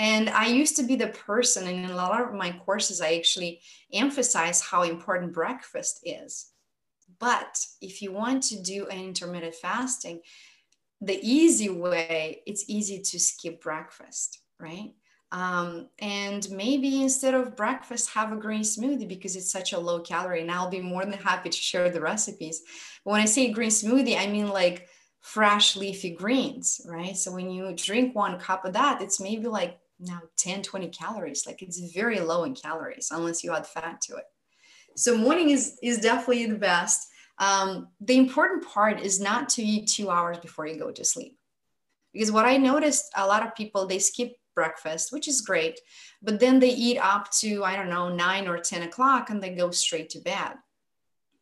And I used to be the person, and in a lot of my courses, I actually emphasize how important breakfast is. But if you want to do an intermittent fasting, the easy way, it's easy to skip breakfast, right? Um, and maybe instead of breakfast, have a green smoothie because it's such a low calorie. And I'll be more than happy to share the recipes. But when I say green smoothie, I mean like fresh leafy greens, right? So when you drink one cup of that, it's maybe like now 10, 20 calories. Like it's very low in calories unless you add fat to it. So morning is is definitely the best. Um, the important part is not to eat two hours before you go to sleep. Because what I noticed, a lot of people they skip breakfast, which is great, but then they eat up to, I don't know, nine or 10 o'clock and they go straight to bed.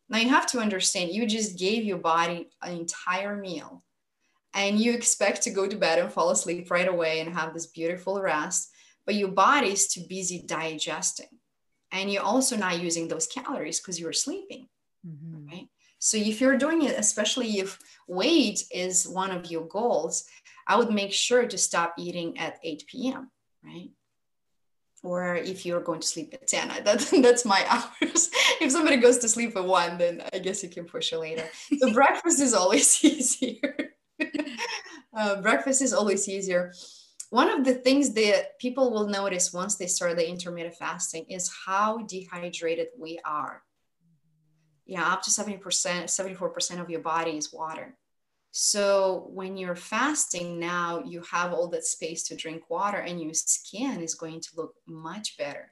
Now you have to understand you just gave your body an entire meal and you expect to go to bed and fall asleep right away and have this beautiful rest, but your body is too busy digesting. And you're also not using those calories because you're sleeping, mm-hmm. right? So if you're doing it, especially if weight is one of your goals, I would make sure to stop eating at 8 p.m., right? Or if you're going to sleep at 10, that, that's my hours. if somebody goes to sleep at 1, then I guess you can push it later. So breakfast is always easier. Uh, breakfast is always easier. One of the things that people will notice once they start the intermittent fasting is how dehydrated we are yeah, up to 70%, 74% of your body is water. So when you're fasting now, you have all that space to drink water and your skin is going to look much better.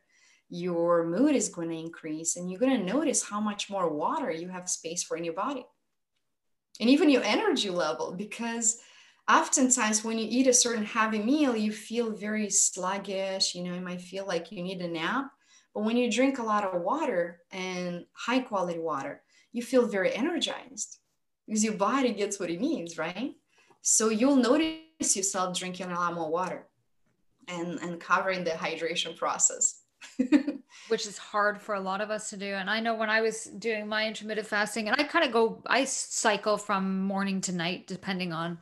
Your mood is going to increase and you're going to notice how much more water you have space for in your body. And even your energy level, because oftentimes when you eat a certain heavy meal, you feel very sluggish. You know, you might feel like you need a nap. But when you drink a lot of water and high quality water, you feel very energized because your body gets what it needs, right? So you'll notice yourself drinking a lot more water and, and covering the hydration process. Which is hard for a lot of us to do. And I know when I was doing my intermittent fasting, and I kind of go, I cycle from morning to night, depending on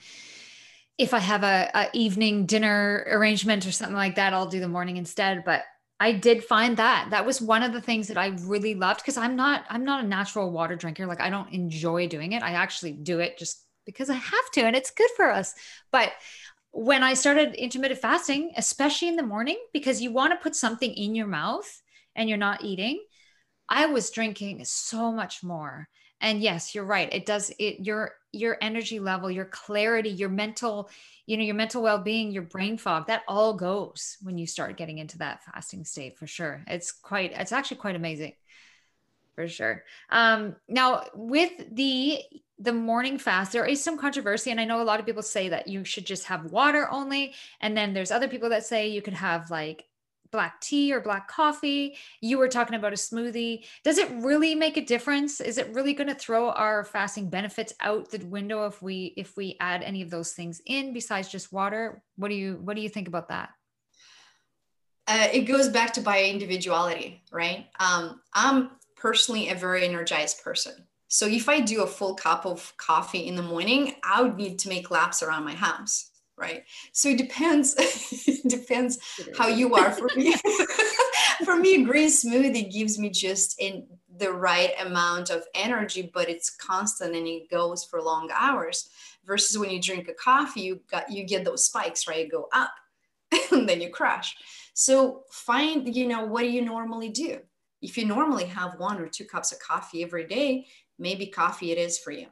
if I have a, a evening dinner arrangement or something like that, I'll do the morning instead. But I did find that. That was one of the things that I really loved because I'm not I'm not a natural water drinker. Like I don't enjoy doing it. I actually do it just because I have to and it's good for us. But when I started intermittent fasting especially in the morning because you want to put something in your mouth and you're not eating I was drinking so much more. And yes you're right. It does it your your energy level your clarity your mental you know your mental well-being your brain fog that all goes when you start getting into that fasting state for sure. It's quite it's actually quite amazing for sure. Um now with the the morning fast there is some controversy and i know a lot of people say that you should just have water only and then there's other people that say you could have like black tea or black coffee. You were talking about a smoothie. Does it really make a difference? Is it really going to throw our fasting benefits out the window if we if we add any of those things in besides just water? What do you what do you think about that? Uh, it goes back to bio-individuality, right? Um, I'm personally a very energized person. So if I do a full cup of coffee in the morning, I would need to make laps around my house right? So it depends it depends how you are. For me for me green smoothie gives me just in the right amount of energy but it's constant and it goes for long hours versus when you drink a coffee you got you get those spikes right? You go up and then you crash. So find you know what do you normally do? If you normally have one or two cups of coffee every day maybe coffee it is for you.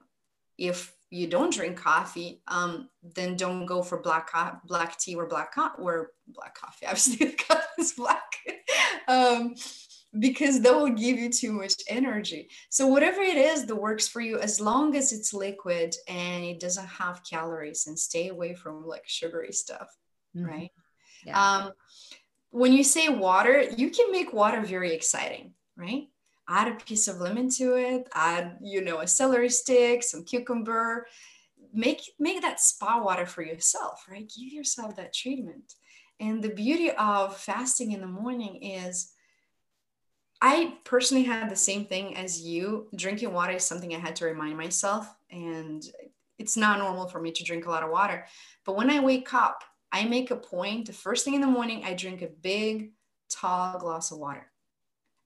If you don't drink coffee, um, then don't go for black co- black tea or black co- or black coffee. Obviously, the coffee is black, um, because that will give you too much energy. So whatever it is that works for you, as long as it's liquid and it doesn't have calories, and stay away from like sugary stuff, mm-hmm. right? Yeah. Um, when you say water, you can make water very exciting, right? Add a piece of lemon to it, add, you know, a celery stick, some cucumber, make make that spa water for yourself, right? Give yourself that treatment. And the beauty of fasting in the morning is I personally had the same thing as you. Drinking water is something I had to remind myself and it's not normal for me to drink a lot of water. But when I wake up, I make a point the first thing in the morning, I drink a big, tall glass of water.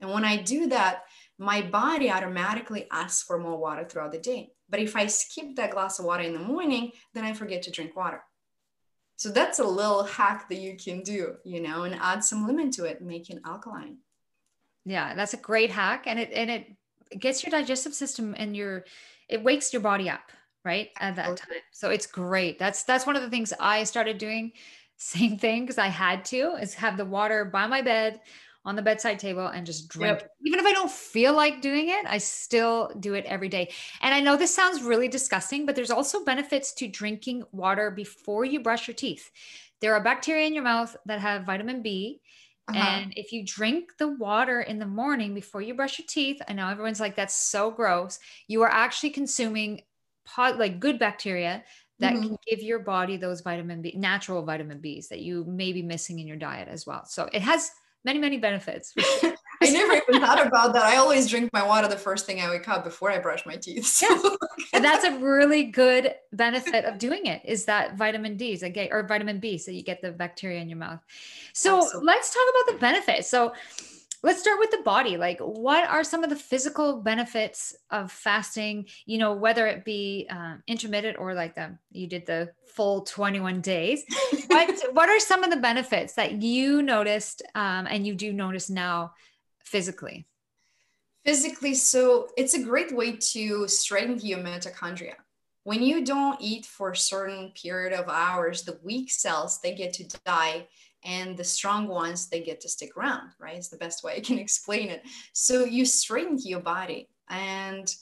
And when I do that, my body automatically asks for more water throughout the day. But if I skip that glass of water in the morning, then I forget to drink water. So that's a little hack that you can do, you know, and add some lemon to it, make it alkaline. Yeah, that's a great hack. And it and it gets your digestive system and your it wakes your body up, right? At that time. So it's great. That's that's one of the things I started doing. Same thing because I had to is have the water by my bed on the bedside table and just drink. Yep. Even if I don't feel like doing it, I still do it every day. And I know this sounds really disgusting, but there's also benefits to drinking water before you brush your teeth. There are bacteria in your mouth that have vitamin B. Uh-huh. And if you drink the water in the morning before you brush your teeth, I know everyone's like, that's so gross. You are actually consuming pot, like good bacteria that mm-hmm. can give your body those vitamin B, natural vitamin Bs that you may be missing in your diet as well. So it has many, many benefits. I never even thought about that. I always drink my water the first thing I wake up before I brush my teeth. So. Yes. and that's a really good benefit of doing it is that vitamin D is get or vitamin B. So you get the bacteria in your mouth. So Absolutely. let's talk about the benefits. So let's start with the body. Like what are some of the physical benefits of fasting you know whether it be um, intermittent or like the you did the full 21 days what what are some of the benefits that you noticed um, and you do notice now physically? Physically so it's a great way to strengthen your mitochondria. When you don't eat for a certain period of hours the weak cells they get to die and the strong ones they get to stick around right? It's the best way i can explain it. So you strengthen your body and